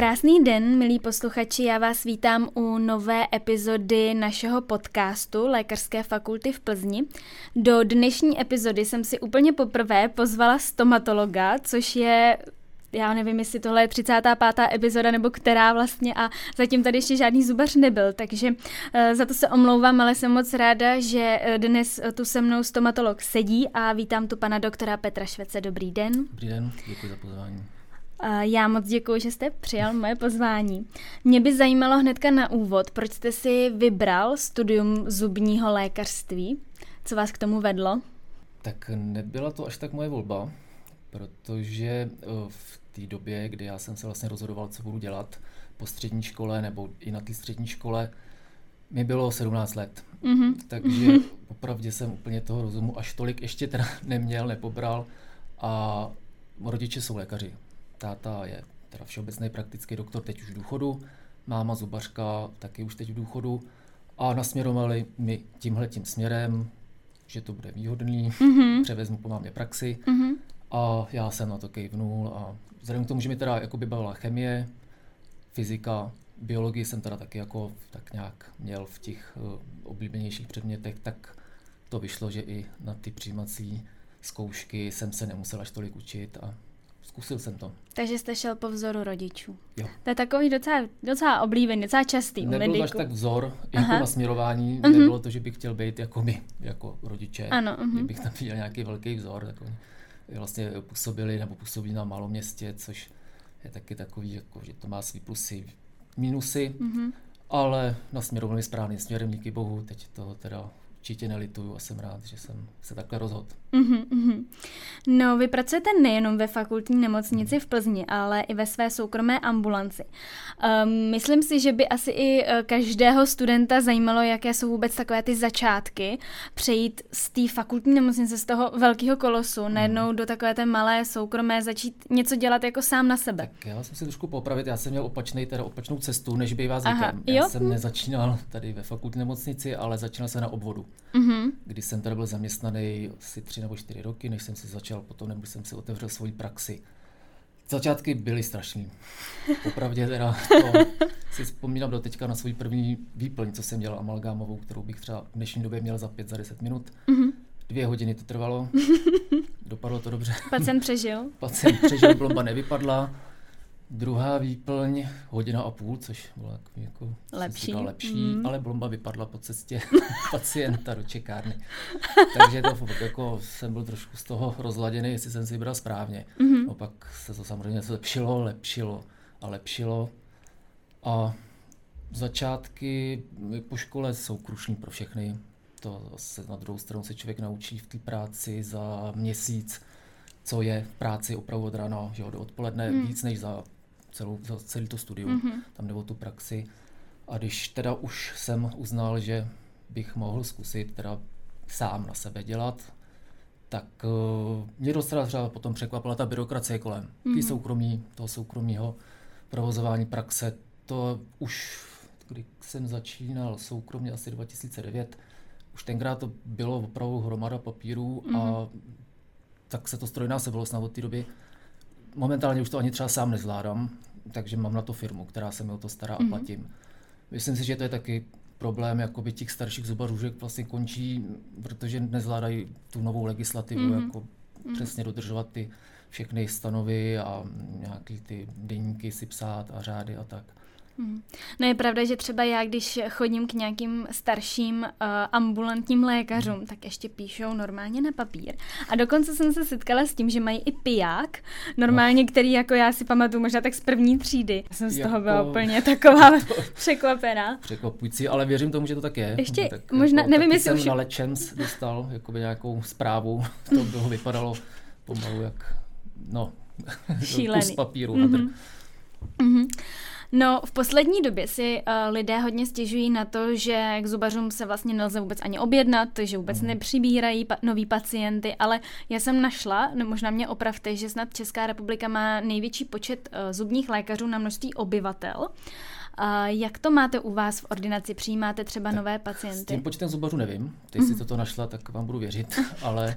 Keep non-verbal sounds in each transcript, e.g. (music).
Krásný den, milí posluchači, já vás vítám u nové epizody našeho podcastu Lékařské fakulty v Plzni. Do dnešní epizody jsem si úplně poprvé pozvala stomatologa, což je já nevím, jestli tohle je 35. epizoda nebo která vlastně a zatím tady ještě žádný zubař nebyl, takže uh, za to se omlouvám, ale jsem moc ráda, že eh, dnes tu se mnou stomatolog sedí a vítám tu pana doktora Petra Švece. Dobrý den. Dobrý den, děkuji za pozvání. Já moc děkuji, že jste přijal moje pozvání. Mě by zajímalo hnedka na úvod, proč jste si vybral studium zubního lékařství? Co vás k tomu vedlo? Tak nebyla to až tak moje volba, protože eh, v té době, kdy já jsem se vlastně rozhodoval, co budu dělat po střední škole nebo i na té střední škole, mi bylo 17 let. Mm-hmm. Takže mm-hmm. opravdu jsem úplně toho rozumu až tolik ještě teda (laughs) neměl, nepobral a rodiče jsou lékaři. Táta je teda všeobecný praktický doktor, teď už v důchodu, máma zubařka taky už teď v důchodu a nasměrovali mi tímhle tím směrem, že to bude výhodný, mm-hmm. převezmu po mámě praxi mm-hmm. a já jsem na to kejvnul a vzhledem k tomu, že mi teda jako by bavila chemie, fyzika, biologii jsem teda taky jako tak nějak měl v těch uh, oblíbenějších předmětech, tak to vyšlo, že i na ty přijímací zkoušky jsem se nemusel až tolik učit a zkusil jsem to. Takže jste šel po vzoru rodičů. Jo. To je takový docela, docela oblíbený, docela častý Nebyl mediku. až tak vzor, jako na směrování, uh-huh. nebylo to, že bych chtěl být jako my, jako rodiče. Ano, uh-huh. Kdybych tam viděl nějaký velký vzor, tak oni vlastně působili nebo působí na malom městě, což je taky takový, jako, že to má svý plusy, minusy, uh-huh. ale nasměrovali správným směrem, díky bohu, teď toho teda určitě nelituju a jsem rád, že jsem se takhle rozhodl. Mm-hmm. No, vy pracujete nejenom ve fakultní nemocnici v Plzni, ale i ve své soukromé ambulanci. Um, myslím si, že by asi i e, každého studenta zajímalo, jaké jsou vůbec takové ty začátky, přejít z té fakultní nemocnice, z toho velkého kolosu, mm. najednou do takové té malé soukromé, začít něco dělat jako sám na sebe. Tak já jsem si trošku popravit, já jsem měl opačný, teda opačnou cestu, než bývá zvykem. Aha, já jo? jsem nezačínal tady ve fakultní nemocnici, ale začínal jsem na obvodu mm-hmm. kdy jsem tady byl zaměstnaný asi tři nebo čtyři roky, než jsem si začal potom, nebo jsem si otevřel svoji praxi. Začátky byly strašný. (laughs) Popravdě teda to si vzpomínám do teďka na svůj první výplň, co jsem dělal amalgámovou, kterou bych třeba v dnešní době měl za pět, za deset minut. Mm-hmm. Dvě hodiny to trvalo. (laughs) Dopadlo to dobře. Pacient přežil. Pacient přežil, blomba nevypadla. Druhá výplň, hodina a půl, což bylo jako lepší, říkal, lepší mm. ale blomba vypadla po cestě (laughs) pacienta do čekárny. Takže to jako jsem byl trošku z toho rozladěný, jestli jsem si vybral správně. Mm-hmm. Opak se to samozřejmě lepšilo, lepšilo a lepšilo. A začátky po škole jsou krušní pro všechny. To se na druhou stranu se člověk naučí v té práci za měsíc, co je v práci opravdu od rána že do odpoledne, mm. víc než za celou, celý to studium, mm-hmm. tam nebo tu praxi. A když teda už jsem uznal, že bych mohl zkusit teda sám na sebe dělat, tak uh, mě docela třeba potom překvapila ta byrokracie kolem. Mm-hmm. soukromí, toho soukromého provozování praxe, to už, když jsem začínal soukromně asi 2009, už tenkrát to bylo opravdu hromada papírů mm-hmm. a mhm. tak se to strojnásobilo snad od té doby momentálně už to ani třeba sám nezvládám, takže mám na to firmu, která se mi o to stará mm-hmm. a mhm. platím. Myslím si, že to je taky problém jakoby těch starších zubařů, že vlastně končí, protože nezvládají tu novou legislativu, mm-hmm. jako mm-hmm. přesně dodržovat ty všechny stanovy a nějaký ty deníky si psát a řády a tak. Hmm. No je pravda, že třeba já, když chodím k nějakým starším uh, ambulantním lékařům, hmm. tak ještě píšou normálně na papír. A dokonce jsem se setkala s tím, že mají i piják, normálně, no. který jako já si pamatuju možná tak z první třídy. Já jsem z jako... toho byla úplně taková (laughs) (laughs) překvapená. Překvapující, ale věřím tomu, že to tak je. Ještě tak možná, jako, nevím, jestli jsem už... na Lečems dostal jakoby nějakou zprávu, (laughs) to bylo vypadalo pomalu jak, no, kus papíru. Mm-hmm. Mm-hmm. No, v poslední době si uh, lidé hodně stěžují na to, že k zubařům se vlastně nelze vůbec ani objednat, že vůbec mm. nepřibírají pa- noví pacienty, ale já jsem našla, no možná mě opravte, že snad Česká republika má největší počet uh, zubních lékařů na množství obyvatel. A jak to máte u vás v ordinaci? Přijímáte třeba tak nové pacienty? S tím počtem zubařů nevím. Ty mm. si toto našla, tak vám budu věřit. (laughs) Ale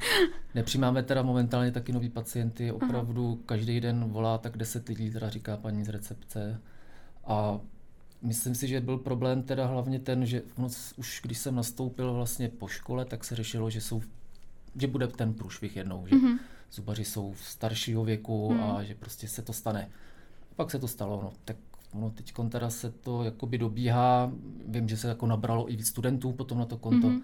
nepřijímáme teda momentálně taky nový pacienty. Opravdu Aha. každý den volá tak 10 lidí, teda říká paní z recepce. A myslím si, že byl problém teda hlavně ten, že už když jsem nastoupil vlastně po škole, tak se řešilo, že jsou že bude ten průšvih jednou, že mm-hmm. zubaři jsou staršího věku mm. a že prostě se to stane. A pak se to stalo, no, tak no, teď teda se to jakoby dobíhá, vím, že se jako nabralo i víc studentů potom na to konto, mm-hmm.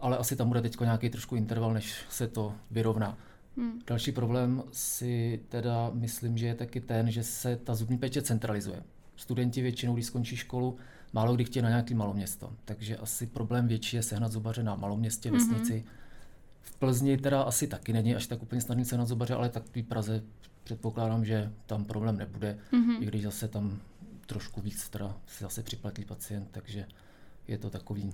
ale asi tam bude teď nějaký trošku interval, než se to vyrovná. Mm. Další problém si teda myslím, že je taky ten, že se ta zubní péče centralizuje. Studenti většinou, když skončí školu, málo kdy chtějí na nějaký maloměsto. Takže asi problém větší je sehnat zubaře na maloměstě, vesnici, mm-hmm v Plzni teda asi taky není až tak úplně snadný na zubaře, ale tak v Praze předpokládám, že tam problém nebude, mm-hmm. i když zase tam trošku víc teda si zase připlatí pacient, takže je to takový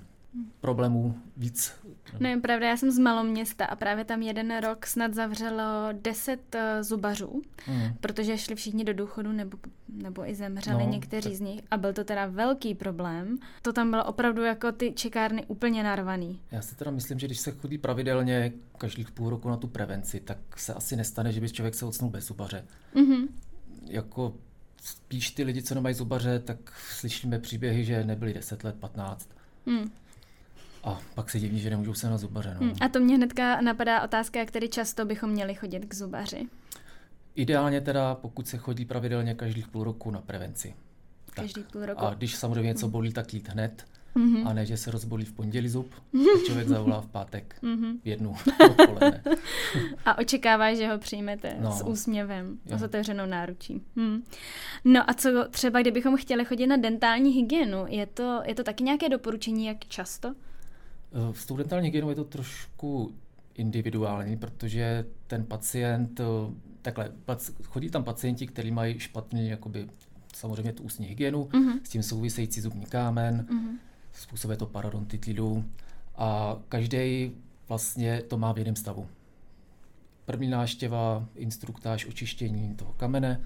problémů víc. No je pravda, já jsem z maloměsta a právě tam jeden rok snad zavřelo deset uh, zubařů, mm. protože šli všichni do důchodu nebo, nebo i zemřeli no, někteří tak... z nich a byl to teda velký problém. To tam bylo opravdu jako ty čekárny úplně narvaný. Já si teda myslím, že když se chodí pravidelně každých půl roku na tu prevenci, tak se asi nestane, že by člověk se odsnul bez zubaře. Mm-hmm. Jako spíš ty lidi, co nemají zubaře, tak slyšíme příběhy, že nebyli 10 let, 15. Mm. A pak se diví, že nemůžou se na zubaře. No. Hmm, a to mě hnedka napadá otázka, jak tedy často bychom měli chodit k zubaři. Ideálně teda, pokud se chodí pravidelně každých půl roku na prevenci. Každý půl roku. A když samozřejmě něco bolí, tak jít hned. Mm-hmm. A ne, že se rozbolí v pondělí zub, a člověk zavolá v pátek mm-hmm. v jednu (laughs) odpoledne. a očekává, že ho přijmete no. s úsměvem a s otevřenou náručí. Hmm. No a co třeba, kdybychom chtěli chodit na dentální hygienu, je to, je to taky nějaké doporučení, jak často? V studentální hygienou je to trošku individuální, protože ten pacient, eh, takhle, chodí tam pacienti, kteří mají špatný, jakoby, samozřejmě tu ústní hygienu, uh-huh. s tím související zubní kámen, uh-huh. způsobuje to parodontitidu a každý vlastně to má v jiném stavu. První náštěva, instruktáž, očištění toho kamene,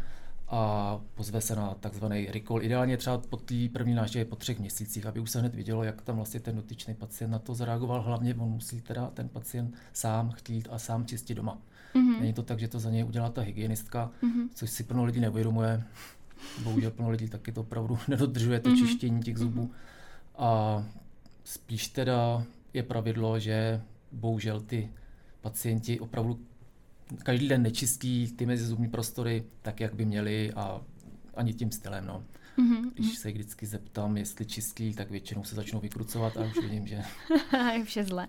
a pozve se na takzvaný recall. Ideálně třeba po té první návštěvě po třech měsících, aby už se hned vidělo, jak tam vlastně ten dotyčný pacient na to zareagoval. Hlavně on musí teda ten pacient sám chtít a sám čistit doma. Mm-hmm. Není to tak, že to za něj udělá ta hygienistka, mm-hmm. což si plno lidí neuvědomuje. Bohužel plno lidí taky to opravdu (laughs) nedodržuje, to mm-hmm. čištění těch zubů. Mm-hmm. A spíš teda je pravidlo, že bohužel ty pacienti opravdu každý den nečistí ty mezizubní prostory tak, jak by měli a ani tím stylem. No. Mm-hmm. Když se vždycky zeptám, jestli čistí, tak většinou se začnou vykrucovat a už vidím, že... (laughs) je vše zle.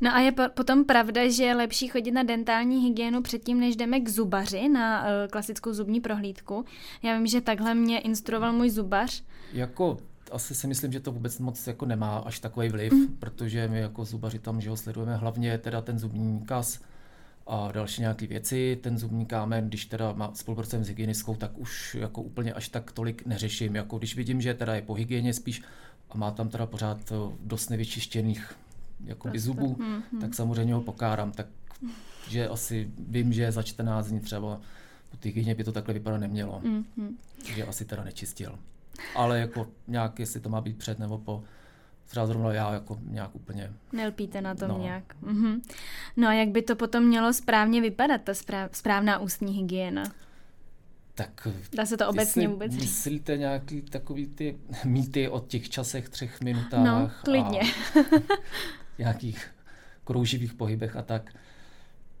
No a je potom pravda, že je lepší chodit na dentální hygienu předtím, než jdeme k zubaři na uh, klasickou zubní prohlídku. Já vím, že takhle mě instruoval můj zubař. Jako asi si myslím, že to vůbec moc jako nemá až takový vliv, mm. protože my jako zubaři tam že ho sledujeme hlavně teda ten zubní kas, a další nějaké věci. Ten zubní kámen, když teda má spolupracujeme s hygienistkou, tak už jako úplně až tak tolik neřeším. Jako když vidím, že teda je po hygieně spíš a má tam teda pořád eh, dost nevyčištěných jakoby zubů, mm-hmm. tak samozřejmě ho pokáram. Tak že asi vím, že za 14 dní třeba po té hygieně by to takhle vypadat nemělo. Mm-hmm. Že asi teda nečistil. Ale jako nějak, jestli to má být před nebo po, třeba zrovna já jako nějak úplně... Nelpíte na tom no. nějak. Mhm. No a jak by to potom mělo správně vypadat, ta správ, správná ústní hygiena? Tak Dá se to obecně vůbec říct? Myslíte nějaký takový ty mýty o těch časech, třech minutách? No, klidně. A (laughs) nějakých krouživých pohybech a tak.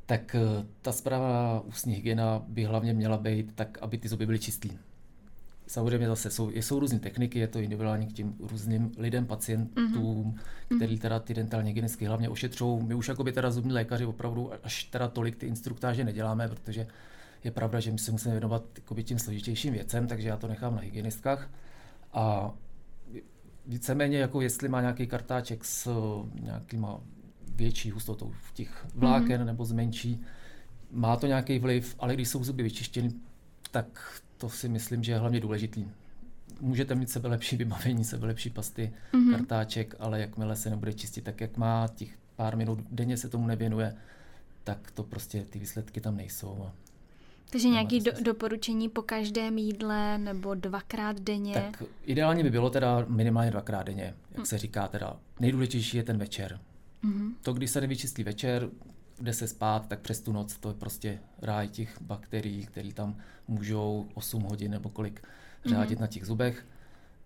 Tak eh, ta správná ústní hygiena by hlavně měla být tak, aby ty zuby byly čistý. Samozřejmě zase jsou, jsou různé techniky, je to individuální k těm různým lidem, pacientům, mm-hmm. který teda ty dentální hygienistky hlavně ošetřou. My už jako by teda zubní lékaři opravdu až teda tolik ty instruktáže neděláme, protože je pravda, že my se musíme věnovat tím složitějším věcem, takže já to nechám na hygienistkách. A víceméně, jako jestli má nějaký kartáček s nějakýma větší hustotou v těch vláken mm-hmm. nebo zmenší, má to nějaký vliv, ale když jsou zuby vyčištěny, tak to si myslím, že je hlavně důležitý. Můžete mít sebe lepší vybavení, sebe lepší pasty, mm-hmm. kartáček, ale jakmile se nebude čistit tak, jak má, těch pár minut denně se tomu nevěnuje, tak to prostě ty výsledky tam nejsou. Takže nějaké do, doporučení po každém jídle nebo dvakrát denně? Tak ideálně by bylo teda minimálně dvakrát denně, jak hmm. se říká teda. Nejdůležitější je ten večer. Hmm. To, když se nevyčistí večer, jde se spát, tak přes tu noc to je prostě ráj těch bakterií, které tam můžou 8 hodin nebo kolik řádit hmm. na těch zubech.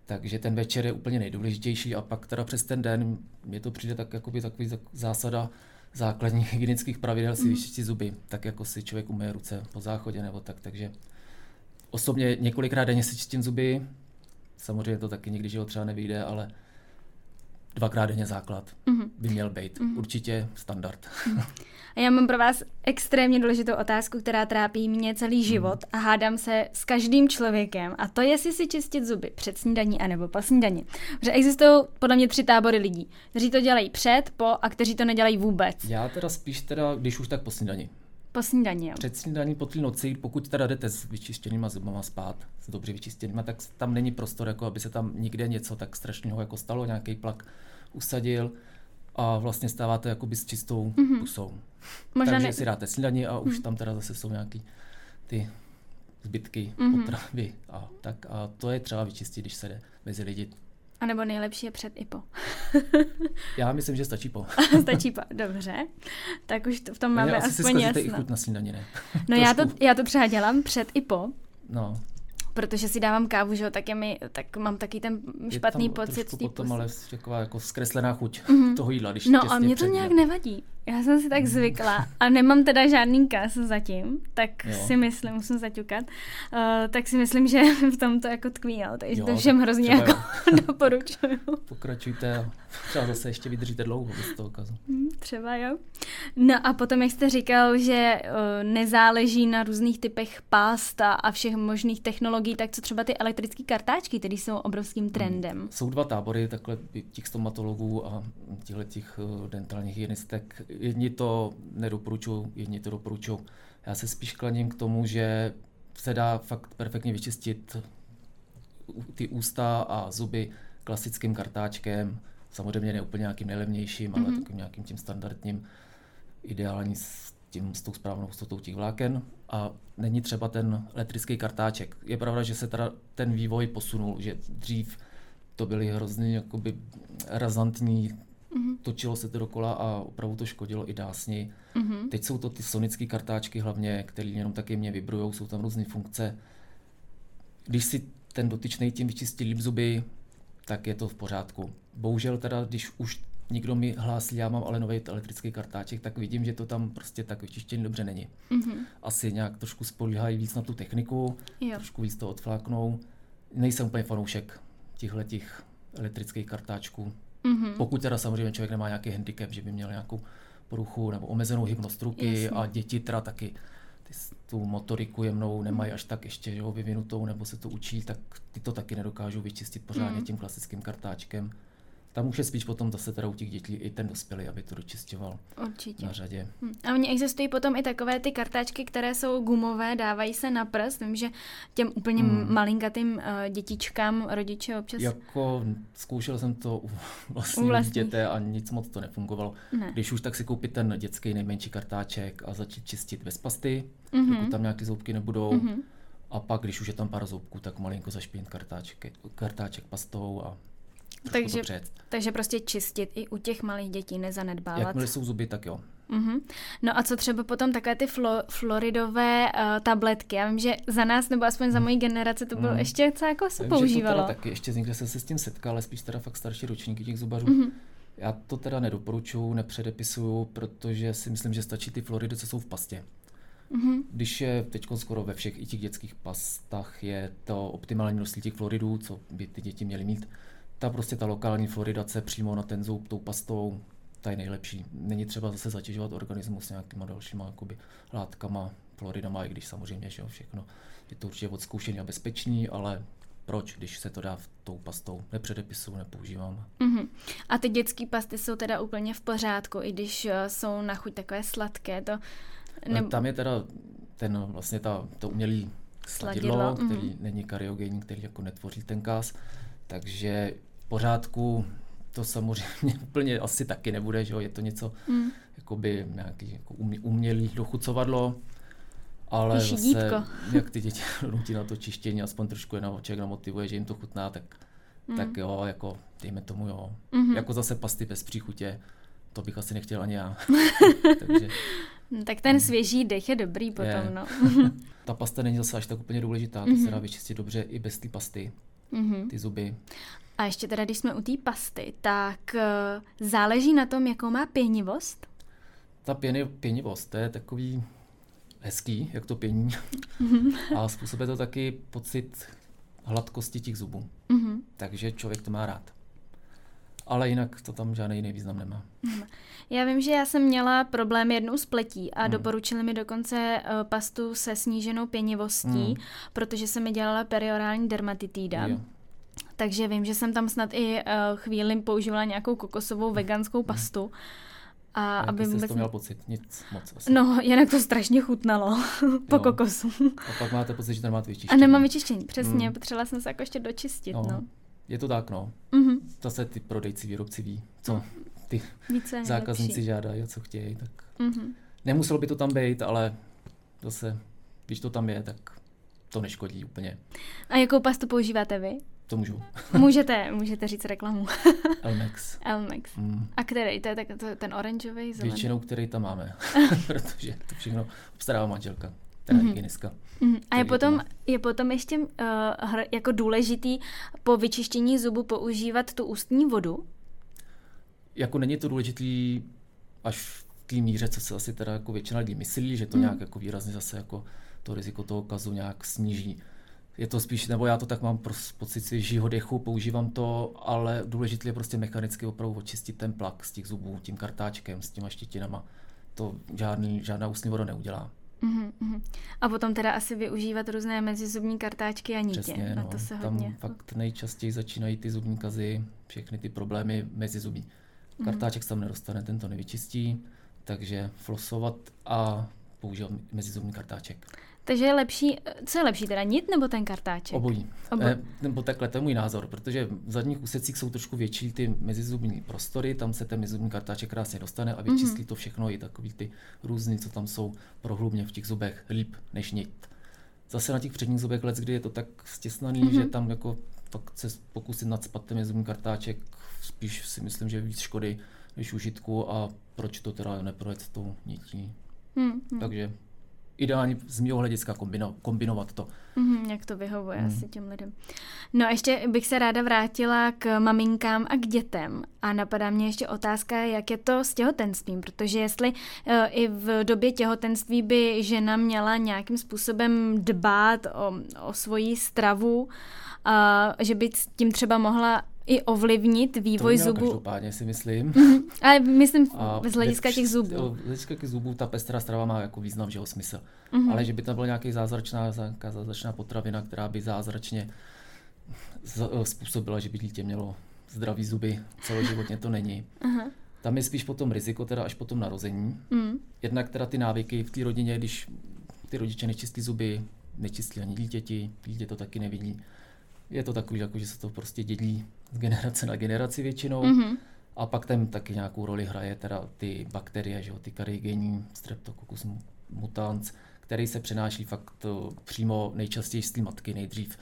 Takže ten večer je úplně nejdůležitější a pak teda přes ten den mě to přijde tak jakoby takový zásada základních (laughs) hygienických pravidel si mm. vyčistit zuby, tak jako si člověk umyje ruce po záchodě nebo tak, takže osobně několikrát denně si čistím zuby, samozřejmě to taky nikdy, že ho třeba nevyjde, ale dvakrát denně základ mm-hmm. by měl být. Mm-hmm. Určitě standard. Mm-hmm. A já mám pro vás extrémně důležitou otázku, která trápí mě celý život mm. a hádám se s každým člověkem. A to je, jestli si čistit zuby před snídaní anebo po snídaní. Protože existují podle mě tři tábory lidí, kteří to dělají před, po a kteří to nedělají vůbec. Já teda spíš teda, když už tak po snídaní. Po snídaní, jo. Před snídaní po té noci, pokud teda jdete s vyčištěnýma zubama spát, s dobře vyčištěnýma, tak tam není prostor, jako aby se tam nikde něco tak strašného jako stalo, nějaký plak usadil a vlastně stáváte jakoby s čistou mm-hmm. pusou. Možná Takže ne... si dáte snídaní a už mm. tam teda zase jsou nějaký ty zbytky mm-hmm. potravy a tak a to je třeba vyčistit, když se jde mezi lidi. A nebo nejlepší je před i po. Já myslím, že stačí po. (laughs) stačí po, dobře. Tak už to, v tom máme Já aspoň jasno. i chuť na ne? no já to, já to třeba dělám před i po. No protože si dávám kávu, že jo, tak, je mi, tak mám taky ten špatný je tam pocit. Je potom ale taková jako zkreslená chuť mm-hmm. toho jídla, když No a mě to nějak nevadí. Já jsem si tak zvykla a nemám teda žádný kas zatím, tak jo. si myslím, musím zaťukat, uh, tak si myslím, že (laughs) v tom to jako tkví, jo, takže jo, to všem hrozně jako (laughs) doporučuju. Pokračujte, třeba zase ještě vydržíte dlouho bez toho kazu. Hmm, třeba jo. No a potom, jak jste říkal, že uh, nezáleží na různých typech pasta a všech možných technologií, tak co třeba ty elektrické kartáčky, které jsou obrovským hmm. trendem? Hmm. Jsou dva tábory takhle těch stomatologů a těchto těch uh, dentálních hygienistek jedni to nedoporučují, jedni to doporučují. Já se spíš klaním k tomu, že se dá fakt perfektně vyčistit ty ústa a zuby klasickým kartáčkem, samozřejmě ne úplně nějakým nejlevnějším, mm-hmm. ale mhm. takovým nějakým tím standardním, ideální s, tím, s tou správnou hustotou těch vláken. A není třeba ten elektrický kartáček. Je pravda, že se teda ten vývoj posunul, že dřív to byly hrozně jakoby razantní Mm-hmm. Točilo se to dokola a opravdu to škodilo i dásni. Mm-hmm. Teď jsou to ty sonické kartáčky hlavně, které jenom taky mě vibrují, jsou tam různé funkce. Když si ten dotyčný tím vyčistí líp zuby, tak je to v pořádku. Bohužel teda, když už někdo mi hlásí, já mám ale nový elektrický kartáček, tak vidím, že to tam prostě tak vyčištění dobře není. Mm-hmm. Asi nějak trošku spolíhají víc na tu techniku, jo. trošku víc to odfláknou. Nejsem úplně fanoušek těchto těch elektrických kartáčků. Mm-hmm. Pokud teda samozřejmě člověk nemá nějaký handicap, že by měl nějakou poruchu nebo omezenou hybnost ruky Jasně. a děti teda taky ty, tu motoriku jemnou nemají až tak ještě ho, vyvinutou nebo se to učí, tak ty to taky nedokážou vyčistit pořádně mm. tím klasickým kartáčkem tam už je spíš potom zase teda u těch dětí i ten dospělý, aby to dočisťoval Určitě. na řadě. Hm. A oni existují potom i takové ty kartáčky, které jsou gumové, dávají se na prst. Vím, že těm úplně hmm. malinkatým uh, dětičkám rodiče občas... Jako zkoušel jsem to u (laughs) vlastního vlastní. dítěte a nic moc to nefungovalo. Ne. Když už tak si koupit ten dětský nejmenší kartáček a začít čistit bez pasty, mm-hmm. pokud tam nějaké zoubky nebudou. Mm-hmm. A pak, když už je tam pár zoubků, tak malinko zašpinit kartáček, kartáček pastou a takže, takže prostě čistit i u těch malých dětí, nezanedbávat. Jakmile jsou zuby, tak jo. Uh-huh. No a co třeba potom takové ty flo- floridové uh, tabletky? Já vím, že za nás, nebo aspoň za moji generace, to bylo uh-huh. ještě co jako se Vím, používalo. To taky, ještě někde jsem se s tím setkal, ale spíš teda fakt starší ročníky těch zubařů. Uh-huh. Já to teda nedoporučuju, nepředepisuju, protože si myslím, že stačí ty floridy, co jsou v pastě. Mm-hmm. Když je teď skoro ve všech i těch dětských pastách je to optimální množství těch floridů, co by ty děti měly mít, ta prostě ta lokální floridace přímo na ten zub tou pastou, ta je nejlepší. Není třeba zase zatěžovat organismus nějakýma dalšíma jakoby, látkama, floridama, i když samozřejmě že jo, všechno je to určitě odzkoušený a bezpečný, ale proč, když se to dá v tou pastou, nepředepisu, nepoužívám. Mm-hmm. A ty dětské pasty jsou teda úplně v pořádku, i když uh, jsou na chuť takové sladké, to... Ne... Tam je teda ten vlastně ta, to umělý sladidlo, sladidlo který mm-hmm. není kariogenní, který jako netvoří ten kás, takže pořádku to samozřejmě (laughs) úplně asi taky nebude, že jo? je to něco mm. jakoby nějaký jako umělý dochucovadlo, Ale zase, (laughs) jak ty děti (laughs) nutí na to čištění, aspoň trošku je na člověk namotivuje, že jim to chutná, tak, mm. tak jo, jako dejme tomu jo. Mm-hmm. Jako zase pasty bez příchutě, to bych asi nechtěl ani já. Takže, no, tak ten svěží dech je dobrý potom, je. no. Ta pasta není zase až tak úplně důležitá, to mm-hmm. se dá vyčistit dobře i bez té pasty, mm-hmm. ty zuby. A ještě teda, když jsme u té pasty, tak uh, záleží na tom, jakou má pěnivost? Ta pěny, pěnivost, to je takový hezký, jak to pění. Mm-hmm. A způsobuje to taky pocit hladkosti těch zubů. Mm-hmm. Takže člověk to má rád. Ale jinak to tam žádný jiný význam nemá. (laughs) Já vím, že já jsem měla problém jednou s pletí a hmm. doporučili mi dokonce uh, pastu se sníženou pěnivostí, hmm. protože se mi dělala periorální dermatitída. Jo. Takže vím, že jsem tam snad i uh, chvíli používala nějakou kokosovou veganskou hmm. pastu. Hmm a aby vůbec... to měl pocit? Nic moc asi. No, jinak to strašně chutnalo (laughs) po jo. kokosu. A pak máte pocit, že nemáte vyčištění. A nemám vyčištění, přesně. Mm. Potřebovala jsem se jako ještě dočistit, no. no. Je to tak, no. Mm-hmm. Zase ty prodejci, výrobci ví, co ty Více zákazníci lepší. žádají a co chtějí. Tak mm-hmm. Nemuselo by to tam být, ale zase, když to tam je, tak to neškodí úplně. A jakou pastu používáte vy? To můžu. (laughs) můžete, můžete říct reklamu. (laughs) Elmex. Elmex. Mm. A který? To je tak, to, ten oranžový, zelený? Většinou, který tam máme. (laughs) Protože to všechno obstarává manželka. Teda mm-hmm. hygienistka. Mm-hmm. A je potom, je potom ještě uh, jako důležitý po vyčištění zubu používat tu ústní vodu? Jako není to důležitý až v té míře, co se asi teda jako většina lidí myslí, že to mm. nějak jako výrazně zase jako to riziko toho kazu nějak sníží je to spíš, nebo já to tak mám pocit svěžího dechu, používám to, ale důležité je prostě mechanicky opravdu očistit ten plak z těch zubů tím kartáčkem, s těma štětinama. To žádný, žádná ústní voda neudělá. Uh-huh, A potom teda asi využívat různé mezizubní kartáčky a nitě. Přesně, Na no. to se Tam hodně... fakt nejčastěji začínají ty zubní kazy, všechny ty problémy mezi zubí. Mhm. Kartáček se tam nedostane, ten to nevyčistí, takže flosovat a používat mezizubní kartáček. Takže je lepší, co je lepší, teda nit nebo ten kartáček? Obojí. Obojí. Eh, nebo takhle, to je můj názor, protože v zadních úsecích jsou trošku větší ty mezizubní prostory, tam se ten mezizubní kartáček krásně dostane a vyčistí mm-hmm. to všechno, i takový ty různý, co tam jsou prohlubně v těch zubech, líp než nit. Zase na těch předních zubech let, kdy je to tak stěsnaný, mm-hmm. že tam jako tak se pokusit nadspat ten mezizubní kartáček, spíš si myslím, že víc škody než užitku a proč to teda neprojet tou nití. Mm-hmm. Takže ideální z mého hlediska kombino, kombinovat to. Mm, jak to vyhovuje mm. asi těm lidem. No a ještě bych se ráda vrátila k maminkám a k dětem. A napadá mě ještě otázka, jak je to s těhotenstvím, protože jestli uh, i v době těhotenství by žena měla nějakým způsobem dbát o, o svoji stravu, a že by s tím třeba mohla i ovlivnit vývoj to zubů. Každopádně si myslím. Mm-hmm. Ale myslím a z hlediska těch zubů. Z hlediska těch zubů ta pestrá strava má jako význam, že ho smysl. Mm-hmm. Ale že by tam byla nějaký zázračná, zázračná potravina, která by zázračně eh, způsobila, že by dítě mělo zdravý zuby, celoživotně to není. Uh-huh. Tam je spíš potom riziko teda až po tom narození. Mm. Jednak teda ty návyky v té rodině, když ty rodiče nečistí zuby, nečistí ani dítěti, dítě to taky nevidí. Je to takový, jako, že se to prostě dělí z generace na generaci většinou. Mm-hmm. A pak tam taky nějakou roli hraje teda ty bakterie, že jo, ty karigenní streptococcus mutans, který se přenáší fakt přímo nejčastěji z té matky nejdřív.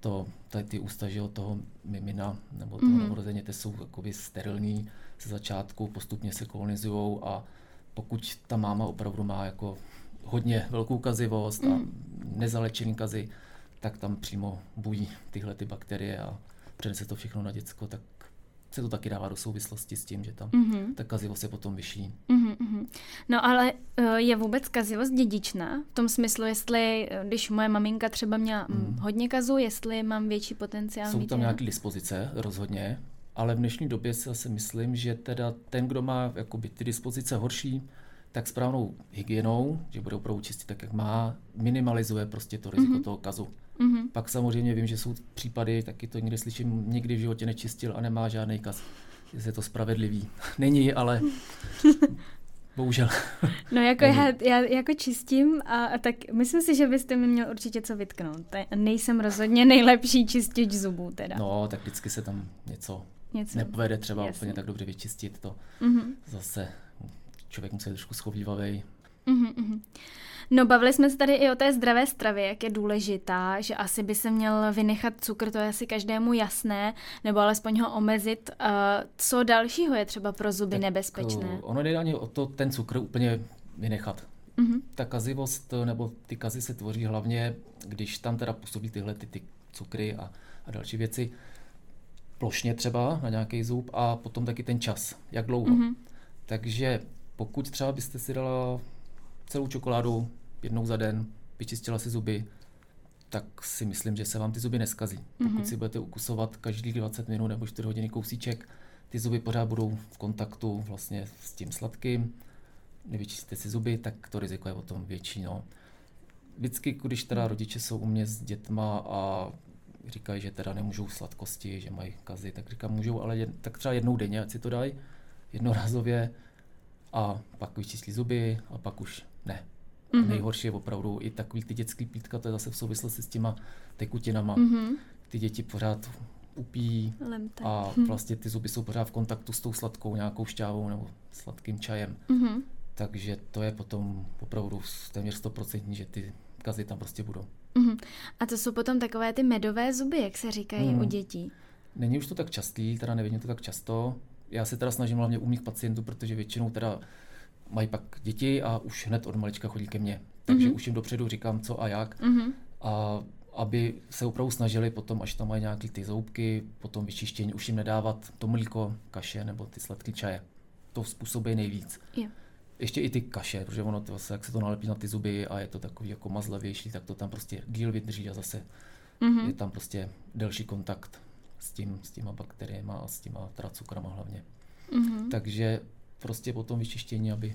To, tady ty ústa, že jo, toho mimina nebo toho mm-hmm. novorozeně, ty jsou jakoby sterilní ze začátku, postupně se kolonizují a pokud ta máma opravdu má jako hodně velkou kazivost mm. a nezalečený kazy, tak tam přímo bují tyhle ty bakterie a přenese to všechno na děcko, tak se to taky dává do souvislosti s tím, že tam mm-hmm. ta kazivost je potom vyšší. Mm-hmm. No ale uh, je vůbec kazivost dědičná? V tom smyslu, jestli, eh, když moje maminka třeba měla mm. hodně kazu, jestli mám větší potenciál Jsou tam nějaké dispozice, rozhodně, ale v dnešní době si asi myslím, že teda ten, kdo má jakoby, ty dispozice horší, tak správnou hygienou, že bude opravdu čistit tak, jak má, minimalizuje prostě to riziko mm-hmm. toho kazu. Mm-hmm. Pak samozřejmě vím, že jsou případy, taky to někdy slyším, nikdy v životě nečistil a nemá žádný kaz. Jestli je to spravedlivý. (laughs) Není, ale (laughs) bohužel. No jako já, já jako čistím a, a tak myslím si, že byste mi měl určitě co vytknout. Nejsem rozhodně nejlepší čistič zubů teda. No, tak vždycky se tam něco, něco. nepovede třeba Jasně. úplně tak dobře vyčistit to. Mm-hmm. Zase člověk musí být trošku schovývavý. Mm-hmm. No bavili jsme se tady i o té zdravé stravě, jak je důležitá, že asi by se měl vynechat cukr, to je asi každému jasné, nebo alespoň ho omezit. Uh, co dalšího je třeba pro zuby tak, nebezpečné? Uh, ono jde ani o to ten cukr úplně vynechat. Uh-huh. Ta kazivost nebo ty kazy se tvoří hlavně, když tam teda působí tyhle ty, ty cukry a, a další věci plošně třeba na nějaký zub a potom taky ten čas, jak dlouho. Uh-huh. Takže pokud třeba byste si dala celou čokoládu jednou za den, vyčistila si zuby, tak si myslím, že se vám ty zuby neskazí. Pokud mm-hmm. si budete ukusovat každý 20 minut nebo 4 hodiny kousíček, ty zuby pořád budou v kontaktu vlastně s tím sladkým, nevyčistíte si zuby, tak to riziko je o tom větší. No. Vždycky, když teda rodiče jsou u mě s dětma a říkají, že teda nemůžou sladkosti, že mají kazy, tak říkám, můžou, ale jed, tak třeba jednou denně, ať si to dají, jednorázově a pak vyčistí zuby a pak už ne. Mm-hmm. Nejhorší je opravdu i takový ty dětský pítka, to je zase v souvislosti s těma tekutinama. Mm-hmm. Ty děti pořád upí Lemte. a mhm. vlastně ty zuby jsou pořád v kontaktu s tou sladkou nějakou šťávou nebo sladkým čajem. Mm-hmm. Takže to je potom opravdu téměř stoprocentní, že ty kazy tam prostě budou. Mm-hmm. A to jsou potom takové ty medové zuby, jak se říkají mm. u dětí? Není už to tak častý, teda nevidím to tak často. Já se teda snažím hlavně u mých pacientů, protože většinou teda mají pak děti a už hned od malička chodí ke mně. Takže mm-hmm. už jim dopředu říkám, co a jak. Mm-hmm. A aby se opravdu snažili potom, až tam mají nějaké ty zoubky, potom vyčištění, už jim nedávat to mlíko, kaše nebo ty sladké čaje. To způsobí nejvíc. Yeah. Ještě i ty kaše, protože ono to, jak se to nalepí na ty zuby a je to takový jako mazlavější, tak to tam prostě díl vydrží a zase mm-hmm. je tam prostě delší kontakt s, tím, s těma bakteriemi a s těma teda cukrama hlavně. Mm-hmm. Takže prostě po tom vyčištění, aby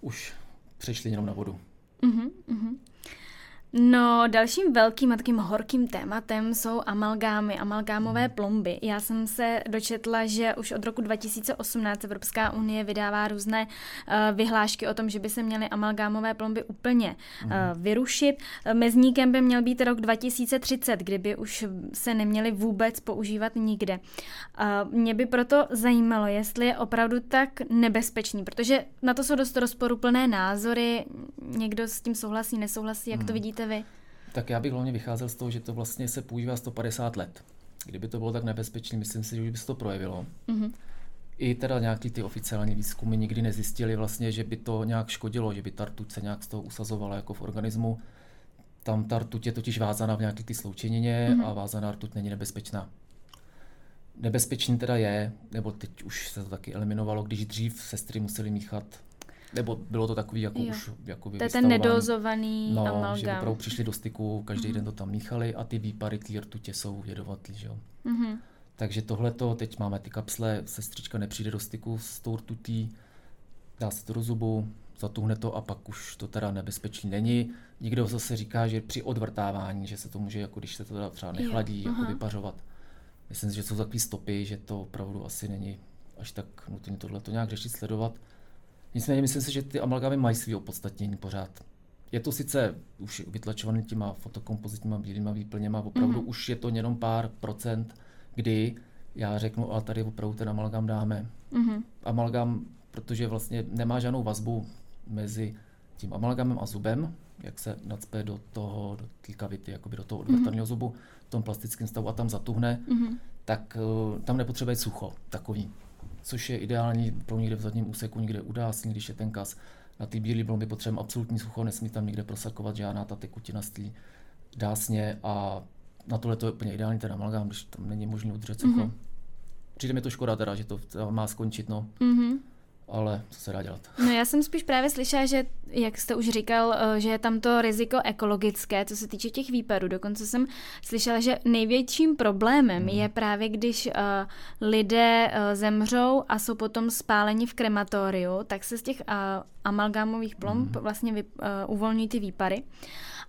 už přešli jenom na vodu. Mm-hmm. No, dalším velkým a takým horkým tématem jsou amalgámy, amalgámové mhm. plomby. Já jsem se dočetla, že už od roku 2018 Evropská unie vydává různé uh, vyhlášky o tom, že by se měly amalgámové plomby úplně uh, vyrušit. Mezníkem by měl být rok 2030, kdyby už se neměly vůbec používat nikde. Uh, mě by proto zajímalo, jestli je opravdu tak nebezpečný, protože na to jsou dost rozporuplné názory, někdo s tím souhlasí, nesouhlasí, jak to mhm. vidíte vidíte vy? Tak já bych hlavně vycházel z toho, že to vlastně se používá 150 let. Kdyby to bylo tak nebezpečné, myslím si, že by se to projevilo. Mm-hmm. I teda nějaký ty oficiální výzkumy nikdy nezjistili vlastně, že by to nějak škodilo, že by ta rtuť se nějak z toho usazovala jako v organismu. Tam ta rtuť je totiž vázaná v nějaké ty sloučenině mm-hmm. a vázaná rtuť není nebezpečná. Nebezpečný teda je, nebo teď už se to taky eliminovalo, když dřív sestry museli míchat nebo bylo to takový jako jo. už jako To je ten nedozovaný no, amalgam. že opravdu přišli do styku, každý mm-hmm. den to tam míchali a ty výpary té rtutě jsou jedovatlý, že jo. Mm-hmm. Takže tohleto, teď máme ty kapsle, sestřička nepřijde do styku s tou rtutí, dá se to do zubu, zatuhne to a pak už to teda nebezpečný není. Nikdo zase říká, že při odvrtávání, že se to může, jako když se to teda třeba nechladí, jo, jako vypařovat. Myslím si, že jsou takové stopy, že to opravdu asi není až tak nutné tohle to nějak řešit, sledovat. Nicméně myslím si, že ty amalgámy mají svý opodstatnění pořád. Je to sice už vytlačovaný těma fotokompozitníma bílýma výplněma, opravdu mm-hmm. už je to jenom pár procent, kdy já řeknu, ale tady opravdu ten amalgám dáme. Mm-hmm. Amalgám, protože vlastně nemá žádnou vazbu mezi tím amalgamem a zubem, jak se nacpe do toho, do té kavity, jakoby do toho odvrtaného mm-hmm. zubu, v tom plastickém stavu a tam zatuhne, mm-hmm. tak uh, tam nepotřebuje sucho takový což je ideální pro někde v zadním úseku, někde udásní, když je ten kas. Na ty bílé blomby potřebujeme absolutní sucho, nesmí tam nikde prosakovat žádná ta tekutina z dásně a na tohle to je úplně ideální ten amalgám, když tam není možné udržet sucho. Mm-hmm. Přijde mi to škoda teda, že to má skončit, no. Mm-hmm ale co se dá dělat? No já jsem spíš právě slyšela, že, jak jste už říkal, eh, že je tam to riziko ekologické, co se týče těch výpadů. Dokonce jsem slyšela, že největším problémem hmm. je právě, když uh, lidé uh, zemřou a jsou potom spáleni v krematoriu, tak se z těch uh, amalgámových plomb hmm. vlastně vy, uh, uvolňují ty výpary.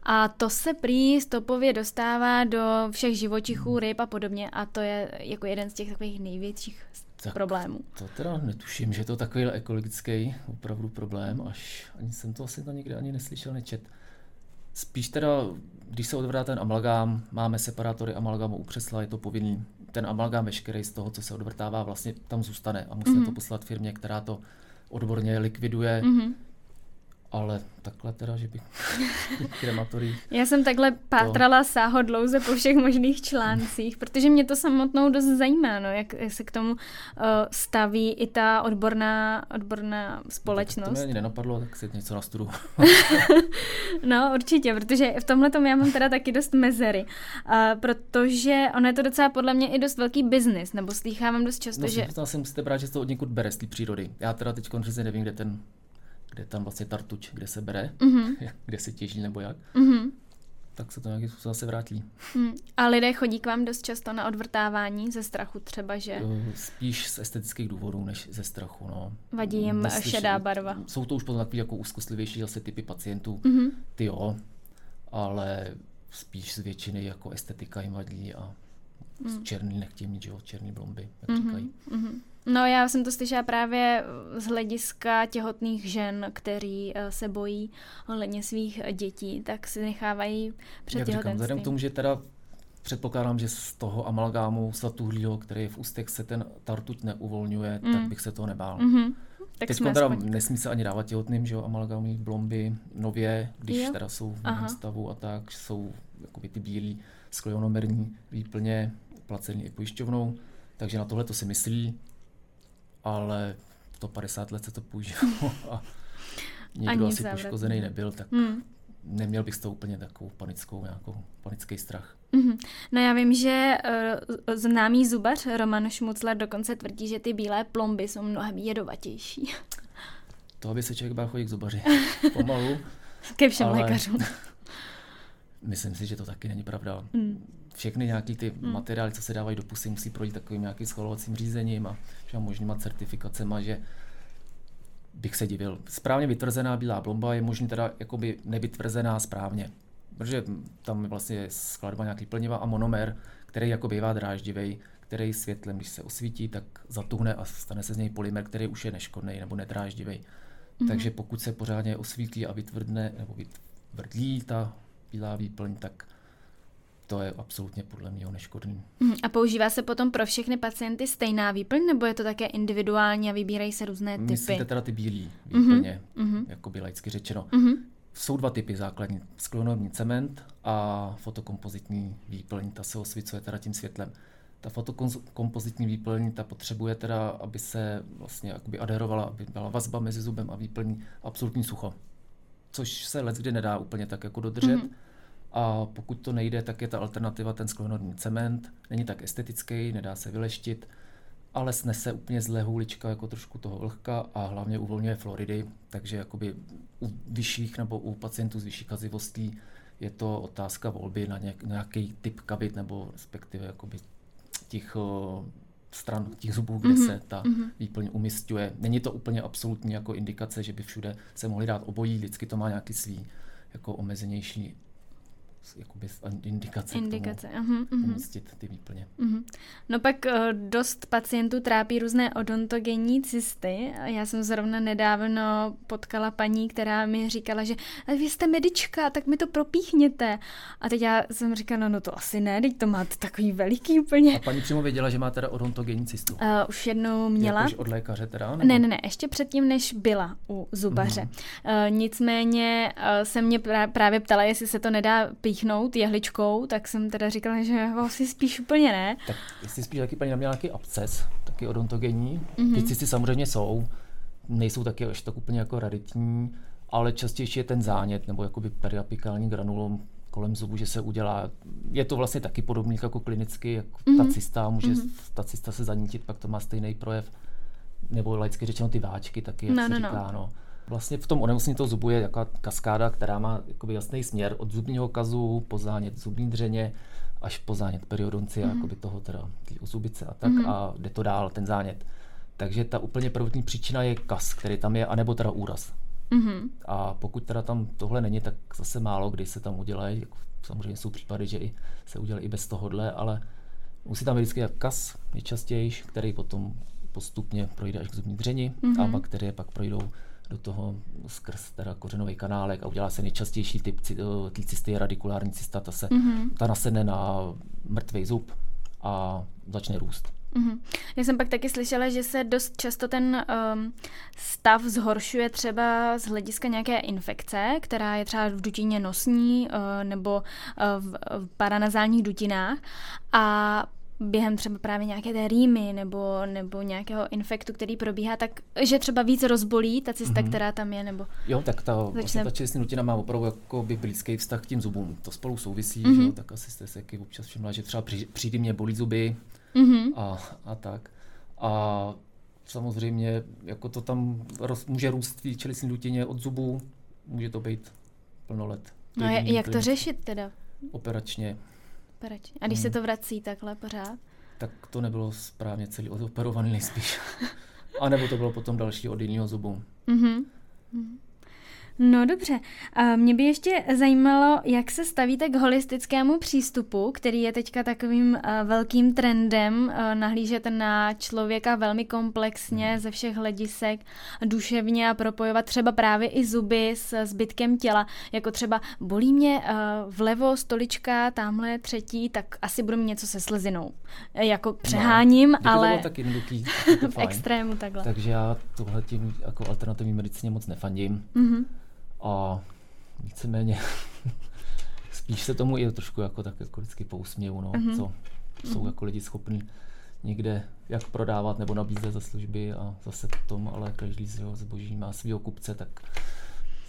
A to se prý stopově dostává do všech živočichů, ryb a podobně a to je jako jeden z těch takových největších tak problémů. To teda netuším, že je to takový ekologický opravdu problém, až ani jsem to asi to nikdy ani neslyšel, nečet. Spíš teda, když se odvrá ten amalgám, máme separátory amalgámu u křesla, je to povinný. Ten amalgám veškerý z toho, co se odvrtává, vlastně tam zůstane a musíme mm-hmm. to poslat firmě, která to odborně likviduje. Mm-hmm. Ale takhle teda, že bych krematoriích. Já jsem takhle pátrala to... sáhodlouze po všech možných článcích, protože mě to samotnou dost zajímá, no, jak, jak se k tomu uh, staví i ta odborná, odborná společnost. To mě ani nenapadlo, tak si něco nastudu. (laughs) no, určitě, protože v tomhle já mám teda taky dost mezery, uh, protože ono je to docela podle mě i dost velký biznis, nebo slýchávám dost často, no, že... No, si musíte brát, že to od někud bere z té přírody. Já teda teď konečně nevím, kde ten kde tam vlastně tartuč, kde se bere, (laughs) mm-hmm. kde se těží nebo jak, mm-hmm. tak se to nějaký způsob zase vrátí. Mm. A lidé chodí k vám dost často na odvrtávání ze strachu třeba, že? Spíš z estetických důvodů, než ze strachu. No. Vadí jim Neslyš, šedá barva. Jsou to už potom takový jako úzkostlivější zase typy pacientů, mm-hmm. ty jo, ale spíš z většiny jako estetika jim vadí a mm. černý nechtějí mít, že jo, černý blomby, jak mm-hmm. říkají. Mm-hmm. No já jsem to slyšela právě z hlediska těhotných žen, který eh, se bojí ohledně svých dětí, tak si nechávají před Jak těhotenstvím. vzhledem k tomu, že teda předpokládám, že z toho amalgámu satuhlího, který je v ústech, se ten tartuť neuvolňuje, mm. tak bych se toho nebál. Mm-hmm. Tak Teď teda aspoň... nesmí se ani dávat těhotným, že jo, amalgámní blomby nově, když jo. teda jsou v stavu a tak, jsou jakoby ty bílí skleronomerní výplně placený i pojišťovnou, takže na tohle to si myslí, ale to 50 let se to používalo (laughs) a nikdo asi závrat. poškozený nebyl, tak hmm. neměl bych z toho úplně takovou panickou, nějakou panický strach. Mm-hmm. No já vím, že uh, známý zubař Roman Šmucler dokonce tvrdí, že ty bílé plomby jsou mnohem jedovatější. (laughs) To, aby se člověk bál chodit k zubaři (laughs) pomalu. Ke všem ale... lékařům. Myslím si, že to taky není pravda. Mm všechny nějaký ty hmm. materiály, co se dávají do pusy, musí projít takovým nějakým schvalovacím řízením a všem možnýma certifikacema, že bych se divil. Správně vytvrzená bílá blomba je možný teda jakoby nevytvrzená správně, protože tam vlastně je skladba nějaký plniva a monomer, který jako bývá dráždivý, který světlem, když se osvítí, tak zatuhne a stane se z něj polymer, který už je neškodný nebo nedráždivý. Mm-hmm. Takže pokud se pořádně osvítí a vytvrdne nebo vytvrdlí ta bílá výplň, tak to je absolutně podle mě neškodný. Mhm. A používá se potom pro všechny pacienty stejná výplň, nebo je to také individuální a vybírají se různé typy? Myslíte teda ty bílý výplně, mm-hmm. jako by laicky řečeno. Mm-hmm. Jsou dva typy základní. Sklonovní cement a fotokompozitní výplň. Ta se osvicuje teda tím světlem. Ta fotokompozitní výplň, ta potřebuje teda, aby se vlastně jakoby adherovala, aby byla vazba mezi zubem a výplní, absolutní sucho. Což se let kdy nedá úplně tak jako dodržet. Mm-hmm a pokud to nejde, tak je ta alternativa ten sklonový cement. Není tak estetický, nedá se vyleštit, ale snese úplně zlé hůlička jako trošku toho vlhka a hlavně uvolňuje floridy, takže jakoby u vyšších nebo u pacientů s vyšší kazivostí je to otázka volby na nějaký typ kavit nebo respektive jakoby těch stran těch zubů, kde mm-hmm. se ta mm-hmm. výplň umistuje. Není to úplně absolutní jako indikace, že by všude se mohli dát obojí, vždycky to má nějaký svý jako omezenější jakoby indikace, indikace. k tomu uh-huh, umístit ty výplně. Uh-huh. No pak uh, dost pacientů trápí různé odontogenní cysty. Já jsem zrovna nedávno potkala paní, která mi říkala, že vy jste medička, tak mi to propíchněte. A teď já jsem říkala, no to asi ne, teď to máte takový veliký úplně. A paní přímo věděla, že má teda odontogenní cystu? Uh, už jednou měla. Jakož od lékaře teda? Nebo? Ne, ne, ne, ještě předtím, než byla u zubaře. Uh-huh. Uh, nicméně uh, se mě právě ptala, jestli se to nedá píchnout jehličkou, tak jsem teda říkala, že asi spíš úplně ne. Tak jestli spíš taky paní měla nějaký absces, taky odontogenní. Mm-hmm. Ty cysty samozřejmě jsou, nejsou taky až tak úplně jako raditní, ale častější je ten zánět nebo jakoby periapikální granulom kolem zubu, že se udělá. Je to vlastně taky podobný jako klinicky, jak mm-hmm. ta cysta, může mm-hmm. ta cysta se zanítit, pak to má stejný projev. Nebo laicky řečeno ty váčky taky, jak no, se no, no. říká, no. no Vlastně v tom onemocnění toho zubu je jaká kaskáda, která má jakoby jasný směr od zubního kazu po zánět zubní dřeně až po zánět periodoncie, mm-hmm. jakoby toho teda zubice a tak mm-hmm. a jde to dál, ten zánět. Takže ta úplně prvotní příčina je kas, který tam je, anebo teda úraz. Mm-hmm. A pokud teda tam tohle není, tak zase málo kdy se tam udělají. Jako samozřejmě jsou případy, že i se udělají i bez tohohle, ale musí tam být vždycky kas nejčastěji, který potom postupně projde až k zubní dřeni mm-hmm. a bakterie pak projdou do toho skrz teda kořenový kanálek a udělá se nejčastější typ té cysty, radikulární cysta, ta se mm-hmm. ta nasedne na mrtvý zub a začne růst. Mm-hmm. Já jsem pak taky slyšela, že se dost často ten um, stav zhoršuje třeba z hlediska nějaké infekce, která je třeba v dutině nosní uh, nebo uh, v, v paranazálních dutinách a během třeba právě nějaké té rýmy nebo, nebo nějakého infektu, který probíhá, tak že třeba víc rozbolí ta cysta, mm-hmm. která tam je, nebo... Jo, tak ta, začne... vlastně ta čelistní dutina má opravdu jako by blízký vztah k tím zubům. To spolu souvisí, mm-hmm. že jo, tak asi jste se občas všimla, že třeba při, při mě bolí zuby mm-hmm. a, a tak. A samozřejmě jako to tam roz, může růst v čelistní dutině od zubů, může to být plno let. No a jak to řešit teda? Operačně operačně. A když hmm. se to vrací takhle pořád? Tak to nebylo správně celý odoperovaný nejspíš. (laughs) A nebo to bylo potom další od jiného zubu. Mm-hmm. No dobře. A mě by ještě zajímalo, jak se stavíte k holistickému přístupu, který je teďka takovým uh, velkým trendem, uh, nahlížet na člověka velmi komplexně ze všech hledisek, duševně a propojovat třeba právě i zuby s zbytkem těla, jako třeba bolí mě uh, vlevo stolička, tamhle třetí, tak asi budu mít něco se slezinou. Jako přeháním, no, ale... To tak jednoduchý, (laughs) v extrému takhle. Takže já tohle tím jako alternativní medicíně moc nefandím. Mm-hmm a víceméně (laughs) spíš se tomu i trošku jako tak jako vždycky pousměju, no, mm-hmm. co jsou mm-hmm. jako lidi schopní někde jak prodávat nebo nabízet za služby a zase tom, ale každý z jeho zboží má svého kupce, tak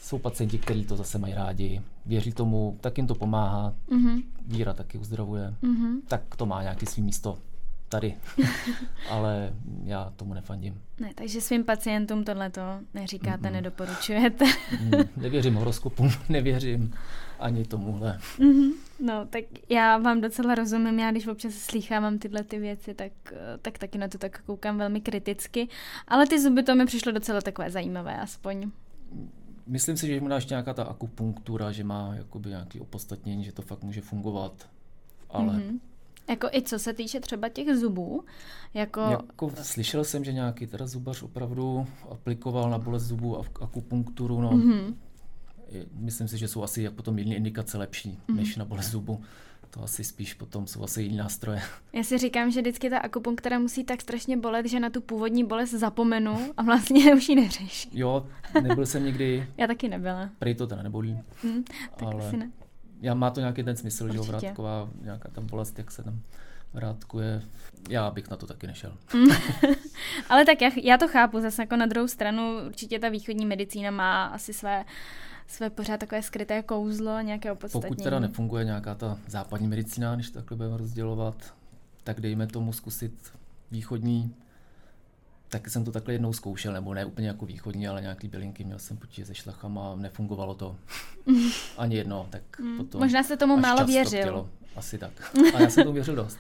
jsou pacienti, kteří to zase mají rádi, věří tomu, tak jim to pomáhá, mm-hmm. víra taky uzdravuje, mm-hmm. tak to má nějaký svý místo tady, (laughs) ale já tomu nefandím. Ne, takže svým pacientům tohleto neříkáte, mm-hmm. nedoporučujete. mm, nevěřím horoskopům, (laughs) nevěřím ani tomuhle. Mm-hmm. No, tak já vám docela rozumím, já když občas slýchávám tyhle ty věci, tak, tak taky na to tak koukám velmi kriticky, ale ty zuby to mi přišlo docela takové zajímavé aspoň. Myslím si, že možná ještě nějaká ta akupunktura, že má jakoby nějaký opodstatnění, že to fakt může fungovat, ale mm-hmm jako i co se týče třeba těch zubů? Jako... jako slyšel jsem, že nějaký teda zubař opravdu aplikoval na bolest zubů a akupunkturu. No. Mm-hmm. Myslím si, že jsou asi potom jiné indikace lepší mm-hmm. než na bolest zubu. To asi spíš potom jsou asi jiné nástroje. Já si říkám, že vždycky ta akupunktura musí tak strašně bolet, že na tu původní bolest zapomenu a vlastně (laughs) už ji neřeším. Jo, nebyl jsem nikdy. Já taky nebyla. Prej to teda nebolí. Mm, tak ale... asi ne já má to nějaký ten smysl, Určitě. že vrátková, nějaká tam bolest, jak se tam vrátkuje. Já bych na to taky nešel. (laughs) Ale tak já, já to chápu, zase jako na druhou stranu určitě ta východní medicína má asi své své pořád takové skryté kouzlo, nějaké opodstatnění. Pokud teda nefunguje nějaká ta západní medicína, když takhle budeme rozdělovat, tak dejme tomu zkusit východní tak jsem to takhle jednou zkoušel, nebo ne úplně jako východní, ale nějaký bylinky, měl jsem potíže se šlachama a nefungovalo to (laughs) ani jedno, tak mm. potom Možná se tomu málo věřil. Asi tak. A já jsem tomu věřil dost.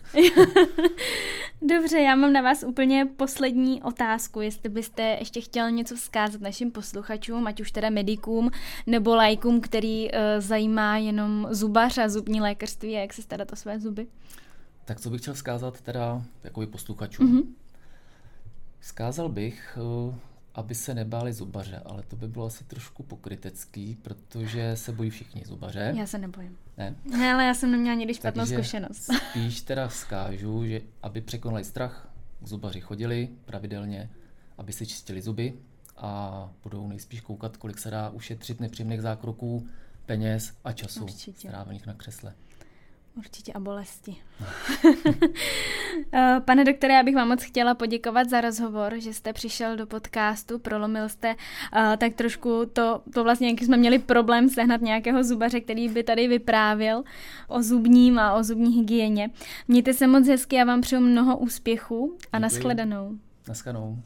(laughs) Dobře, já mám na vás úplně poslední otázku, jestli byste ještě chtěl něco vzkázat našim posluchačům, ať už teda medikům nebo lajkům, který uh, zajímá jenom zubař a zubní lékařství a jak se starat o své zuby. Tak co bych chtěl vzkázat teda jako posluchačům? Mm-hmm. Vzkázal bych, eh, aby se nebáli zubaře, ale to by bylo asi trošku pokrytecký, protože se bojí všichni zubaře. Já se nebojím. Ne? Ne, ale já jsem neměla nikdy špatnou Takže zkušenost. (laughs) spíš teda vzkážu, že aby překonali strach, k zubaři chodili pravidelně, aby si čistili zuby a budou nejspíš koukat, kolik se dá ušetřit nepříjemných zákroků, peněz a času Určitě. strávených na křesle. Určitě a bolesti. (laughs) Eh, pane doktore, já bych vám moc chtěla poděkovat za rozhovor, že jste přišel do podcastu, prolomil jste uh, tak trošku to, to vlastně, jak jsme měli problém sehnat nějakého zubaře, který by tady vyprávěl o zubním a o zubní hygieně. Mějte se moc hezky, já vám přeju mnoho úspěchů a Děkuji. nashledanou. Naschledanou.